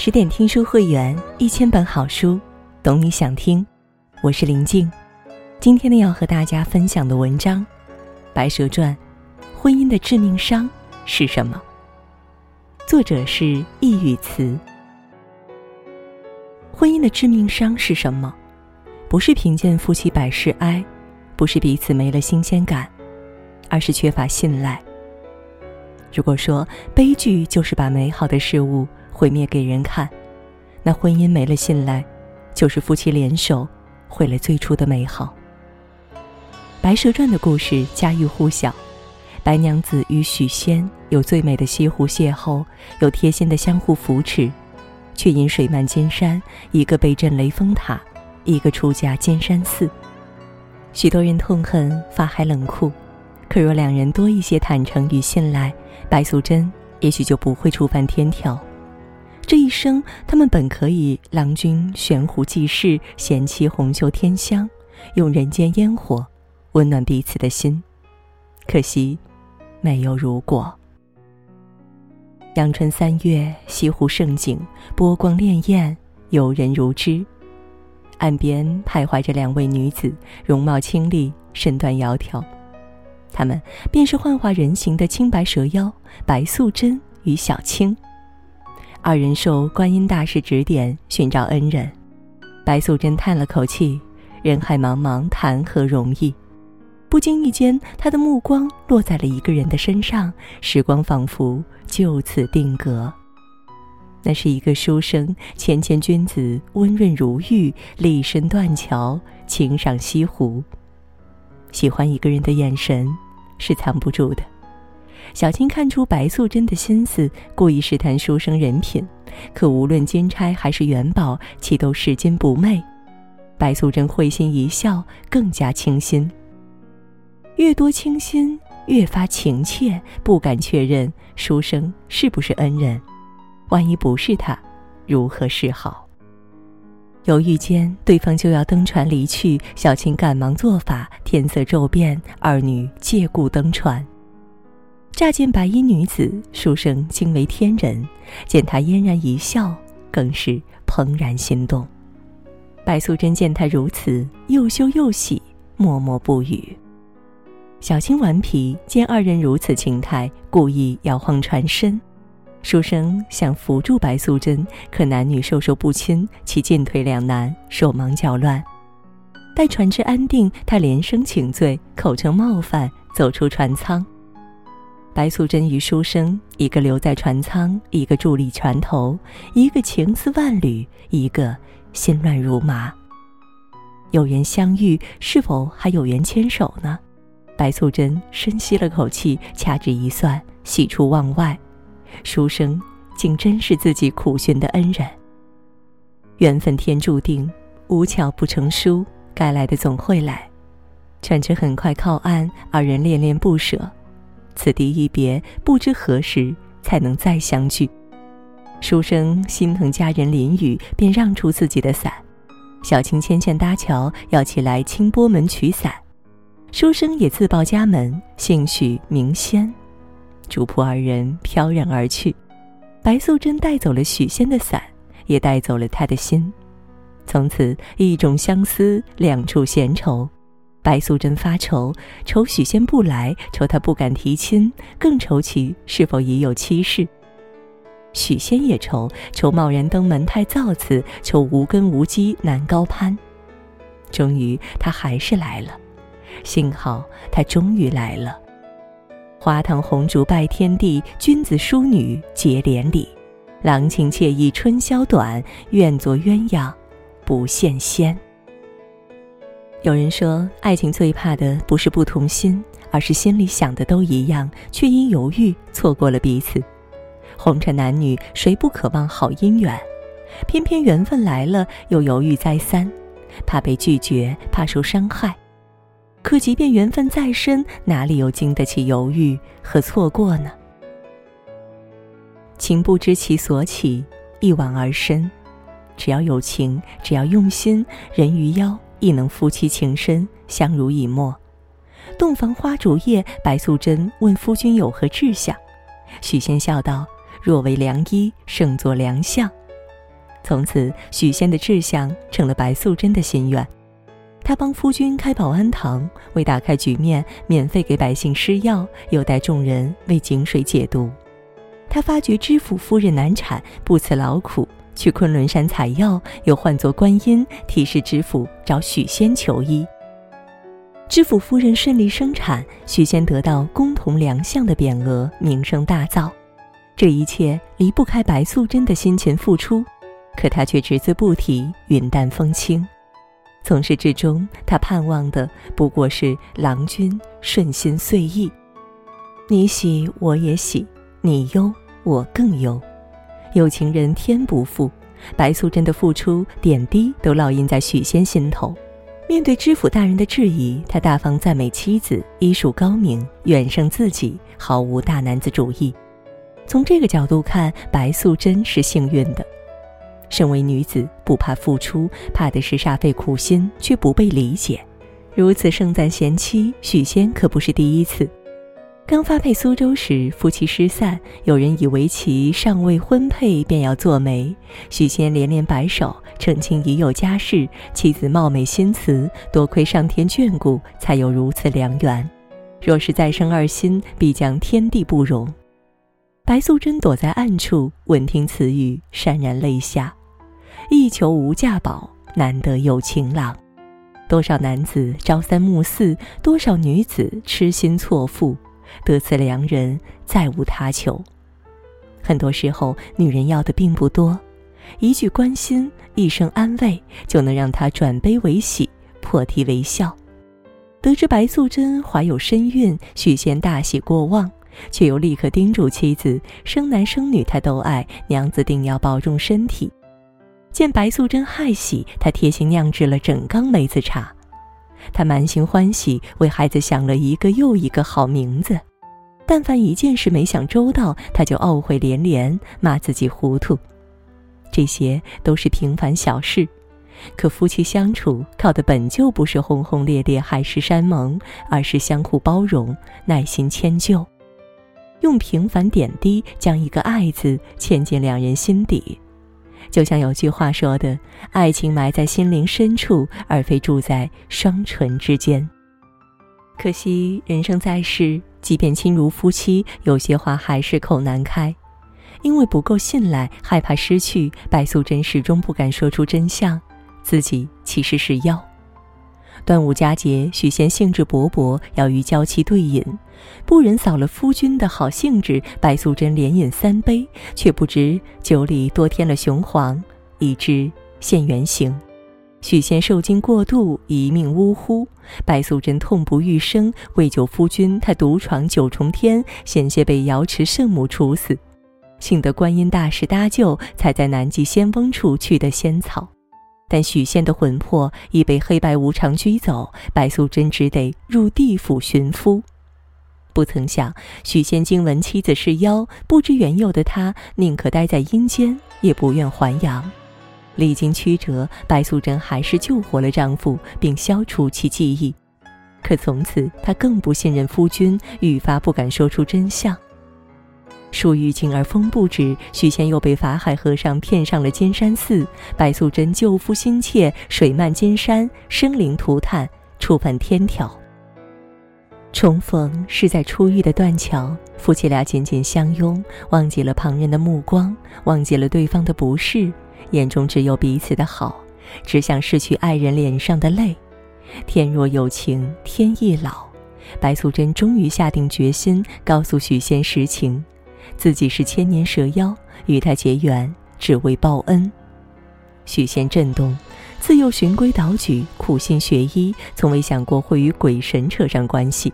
十点听书会员，一千本好书，懂你想听。我是林静，今天呢要和大家分享的文章《白蛇传》，婚姻的致命伤是什么？作者是易语词。婚姻的致命伤是什么？不是贫贱夫妻百事哀，不是彼此没了新鲜感，而是缺乏信赖。如果说悲剧就是把美好的事物毁灭给人看，那婚姻没了信赖，就是夫妻联手毁了最初的美好。《白蛇传》的故事家喻户晓，白娘子与许仙有最美的西湖邂逅，有贴心的相互扶持，却因水漫金山，一个被震雷峰塔，一个出家金山寺。许多人痛恨法海冷酷。可若两人多一些坦诚与信赖，白素贞也许就不会触犯天条。这一生，他们本可以郎君悬壶济世，贤妻红袖添香，用人间烟火温暖彼此的心。可惜，没有如果。阳春三月，西湖盛景，波光潋滟，游人如织。岸边徘徊着两位女子，容貌清丽，身段窈窕。他们便是幻化人形的青白蛇妖白素贞与小青。二人受观音大士指点寻找恩人，白素贞叹了口气：“人海茫茫，谈何容易？”不经意间，她的目光落在了一个人的身上，时光仿佛就此定格。那是一个书生，谦谦君子，温润如玉，立身断桥，情赏西湖。喜欢一个人的眼神是藏不住的。小青看出白素贞的心思，故意试探书生人品，可无论金钗还是元宝，其都拾金不昧。白素贞会心一笑，更加倾心。越多倾心，越发情切，不敢确认书生是不是恩人。万一不是他，如何是好？犹豫间，对方就要登船离去，小青赶忙做法，天色骤变，二女借故登船。乍见白衣女子，书生惊为天人；见她嫣然一笑，更是怦然心动。白素贞见他如此，又羞又喜，默默不语。小青顽皮，见二人如此情态，故意摇晃船身。书生想扶住白素贞，可男女授受不亲，其进退两难，手忙脚乱。待船只安定，他连声请罪，口称冒犯，走出船舱。白素贞与书生，一个留在船舱，一个伫立船头，一个情丝万缕，一个心乱如麻。有缘相遇，是否还有缘牵手呢？白素贞深吸了口气，掐指一算，喜出望外。书生竟真是自己苦寻的恩人。缘分天注定，无巧不成书，该来的总会来。船只很快靠岸，二人恋恋不舍。此地一别，不知何时才能再相聚。书生心疼家人淋雨，便让出自己的伞。小青牵线搭桥，要起来清波门取伞。书生也自报家门，姓许名仙。主仆二人飘然而去，白素贞带走了许仙的伞，也带走了他的心。从此一种相思，两处闲愁。白素贞发愁，愁许仙不来，愁他不敢提亲，更愁其是否已有妻室。许仙也愁，愁贸然登门太造次，愁无根无基难高攀。终于，他还是来了。幸好他终于来了。花堂红烛拜天地，君子淑女结连理。郎情妾意春宵短，愿做鸳鸯不羡仙。有人说，爱情最怕的不是不同心，而是心里想的都一样，却因犹豫错过了彼此。红尘男女，谁不渴望好姻缘？偏偏缘分来了，又犹豫再三，怕被拒绝，怕受伤害。可即便缘分再深，哪里又经得起犹豫和错过呢？情不知其所起，一往而深。只要有情，只要用心，人鱼妖亦能夫妻情深，相濡以沫。洞房花烛夜，白素贞问夫君有何志向，许仙笑道：“若为良医，胜作良相。”从此，许仙的志向成了白素贞的心愿。他帮夫君开保安堂，为打开局面，免费给百姓施药，又带众人为井水解毒。他发觉知府夫人难产，不辞劳苦去昆仑山采药，又唤作观音，提示知府找许仙求医。知府夫人顺利生产，许仙得到公同良相的匾额，名声大噪。这一切离不开白素贞的辛勤付出，可她却只字不提，云淡风轻。从始至终，她盼望的不过是郎君顺心遂意。你喜我也喜，你忧我更忧。有情人天不负，白素贞的付出点滴都烙印在许仙心头。面对知府大人的质疑，他大方赞美妻子医术高明，远胜自己，毫无大男子主义。从这个角度看，白素贞是幸运的。身为女子，不怕付出，怕的是煞费苦心却不被理解。如此盛赞贤妻，许仙可不是第一次。刚发配苏州时，夫妻失散，有人以为其尚未婚配便要做媒，许仙连连摆手，澄清已有家室，妻子貌美心慈，多亏上天眷顾，才有如此良缘。若是再生二心，必将天地不容。白素贞躲在暗处，闻听此语，潸然泪下。一求无价宝，难得有情郎。多少男子朝三暮四，多少女子痴心错付。得此良人，再无他求。很多时候，女人要的并不多，一句关心，一声安慰，就能让她转悲为喜，破涕为笑。得知白素贞怀有身孕，许仙大喜过望，却又立刻叮嘱妻子：生男生女他都爱，娘子定要保重身体。见白素贞害喜，他贴心酿制了整缸梅子茶。他满心欢喜，为孩子想了一个又一个好名字。但凡一件事没想周到，他就懊悔连连，骂自己糊涂。这些都是平凡小事，可夫妻相处靠的本就不是轰轰烈烈、海誓山盟，而是相互包容、耐心迁就，用平凡点滴将一个“爱”字嵌进两人心底。就像有句话说的：“爱情埋在心灵深处，而非住在双唇之间。”可惜人生在世，即便亲如夫妻，有些话还是口难开，因为不够信赖，害怕失去，白素贞始终不敢说出真相，自己其实是妖。端午佳节，许仙兴致勃勃要与娇妻对饮，不忍扫了夫君的好兴致，白素贞连饮三杯，却不知酒里多添了雄黄，以致现原形。许仙受惊过度，一命呜呼。白素贞痛不欲生，为救夫君，她独闯九重天，险些被瑶池圣母处死。幸得观音大士搭救，才在南极仙翁处取得仙草。但许仙的魂魄已被黑白无常拘走，白素贞只得入地府寻夫。不曾想，许仙惊闻妻子是妖，不知缘由的他宁可待在阴间，也不愿还阳。历经曲折，白素贞还是救活了丈夫，并消除其记忆。可从此，她更不信任夫君，愈发不敢说出真相。树欲静而风不止，许仙又被法海和尚骗上了金山寺。白素贞救夫心切，水漫金山，生灵涂炭，触犯天条。重逢是在初遇的断桥，夫妻俩紧紧相拥，忘记了旁人的目光，忘记了对方的不是，眼中只有彼此的好，只想拭去爱人脸上的泪。天若有情天亦老，白素贞终于下定决心，告诉许仙实情。自己是千年蛇妖，与他结缘只为报恩。许仙震动，自幼循规蹈矩，苦心学医，从未想过会与鬼神扯上关系。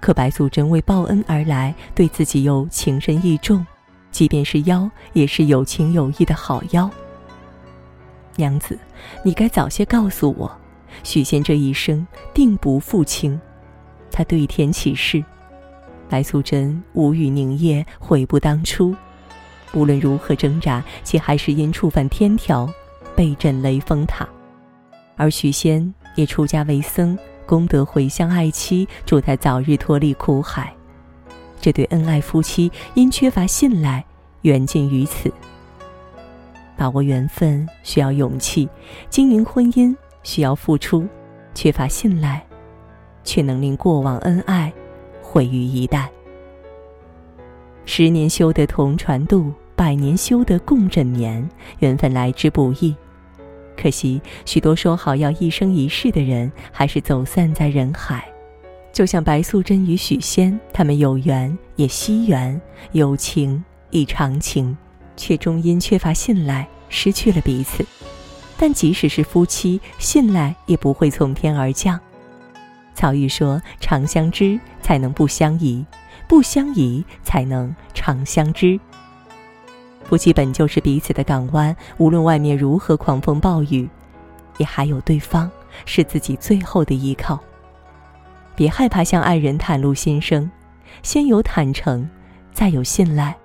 可白素贞为报恩而来，对自己又情深意重，即便是妖，也是有情有义的好妖。娘子，你该早些告诉我，许仙这一生定不负卿。他对天起誓。白素贞无语凝噎，悔不当初。无论如何挣扎，其还是因触犯天条，被震雷峰塔。而许仙也出家为僧，功德回向爱妻，祝他早日脱离苦海。这对恩爱夫妻因缺乏信赖，缘尽于此。把握缘分需要勇气，经营婚姻需要付出，缺乏信赖，却能令过往恩爱毁于一旦。十年修得同船渡，百年修得共枕眠。缘分来之不易，可惜许多说好要一生一世的人，还是走散在人海。就像白素贞与许仙，他们有缘也惜缘，有情亦长情，却终因缺乏信赖失去了彼此。但即使是夫妻，信赖也不会从天而降。曹禺说：“长相知，才能不相疑。”不相宜，才能长相知。夫妻本就是彼此的港湾，无论外面如何狂风暴雨，也还有对方是自己最后的依靠。别害怕向爱人袒露心声，先有坦诚，再有信赖。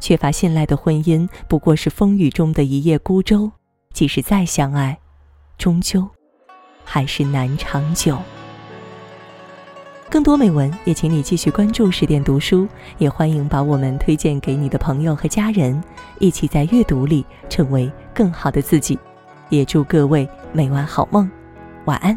缺乏信赖的婚姻，不过是风雨中的一叶孤舟，即使再相爱，终究还是难长久。更多美文，也请你继续关注十点读书，也欢迎把我们推荐给你的朋友和家人，一起在阅读里成为更好的自己。也祝各位每晚好梦，晚安。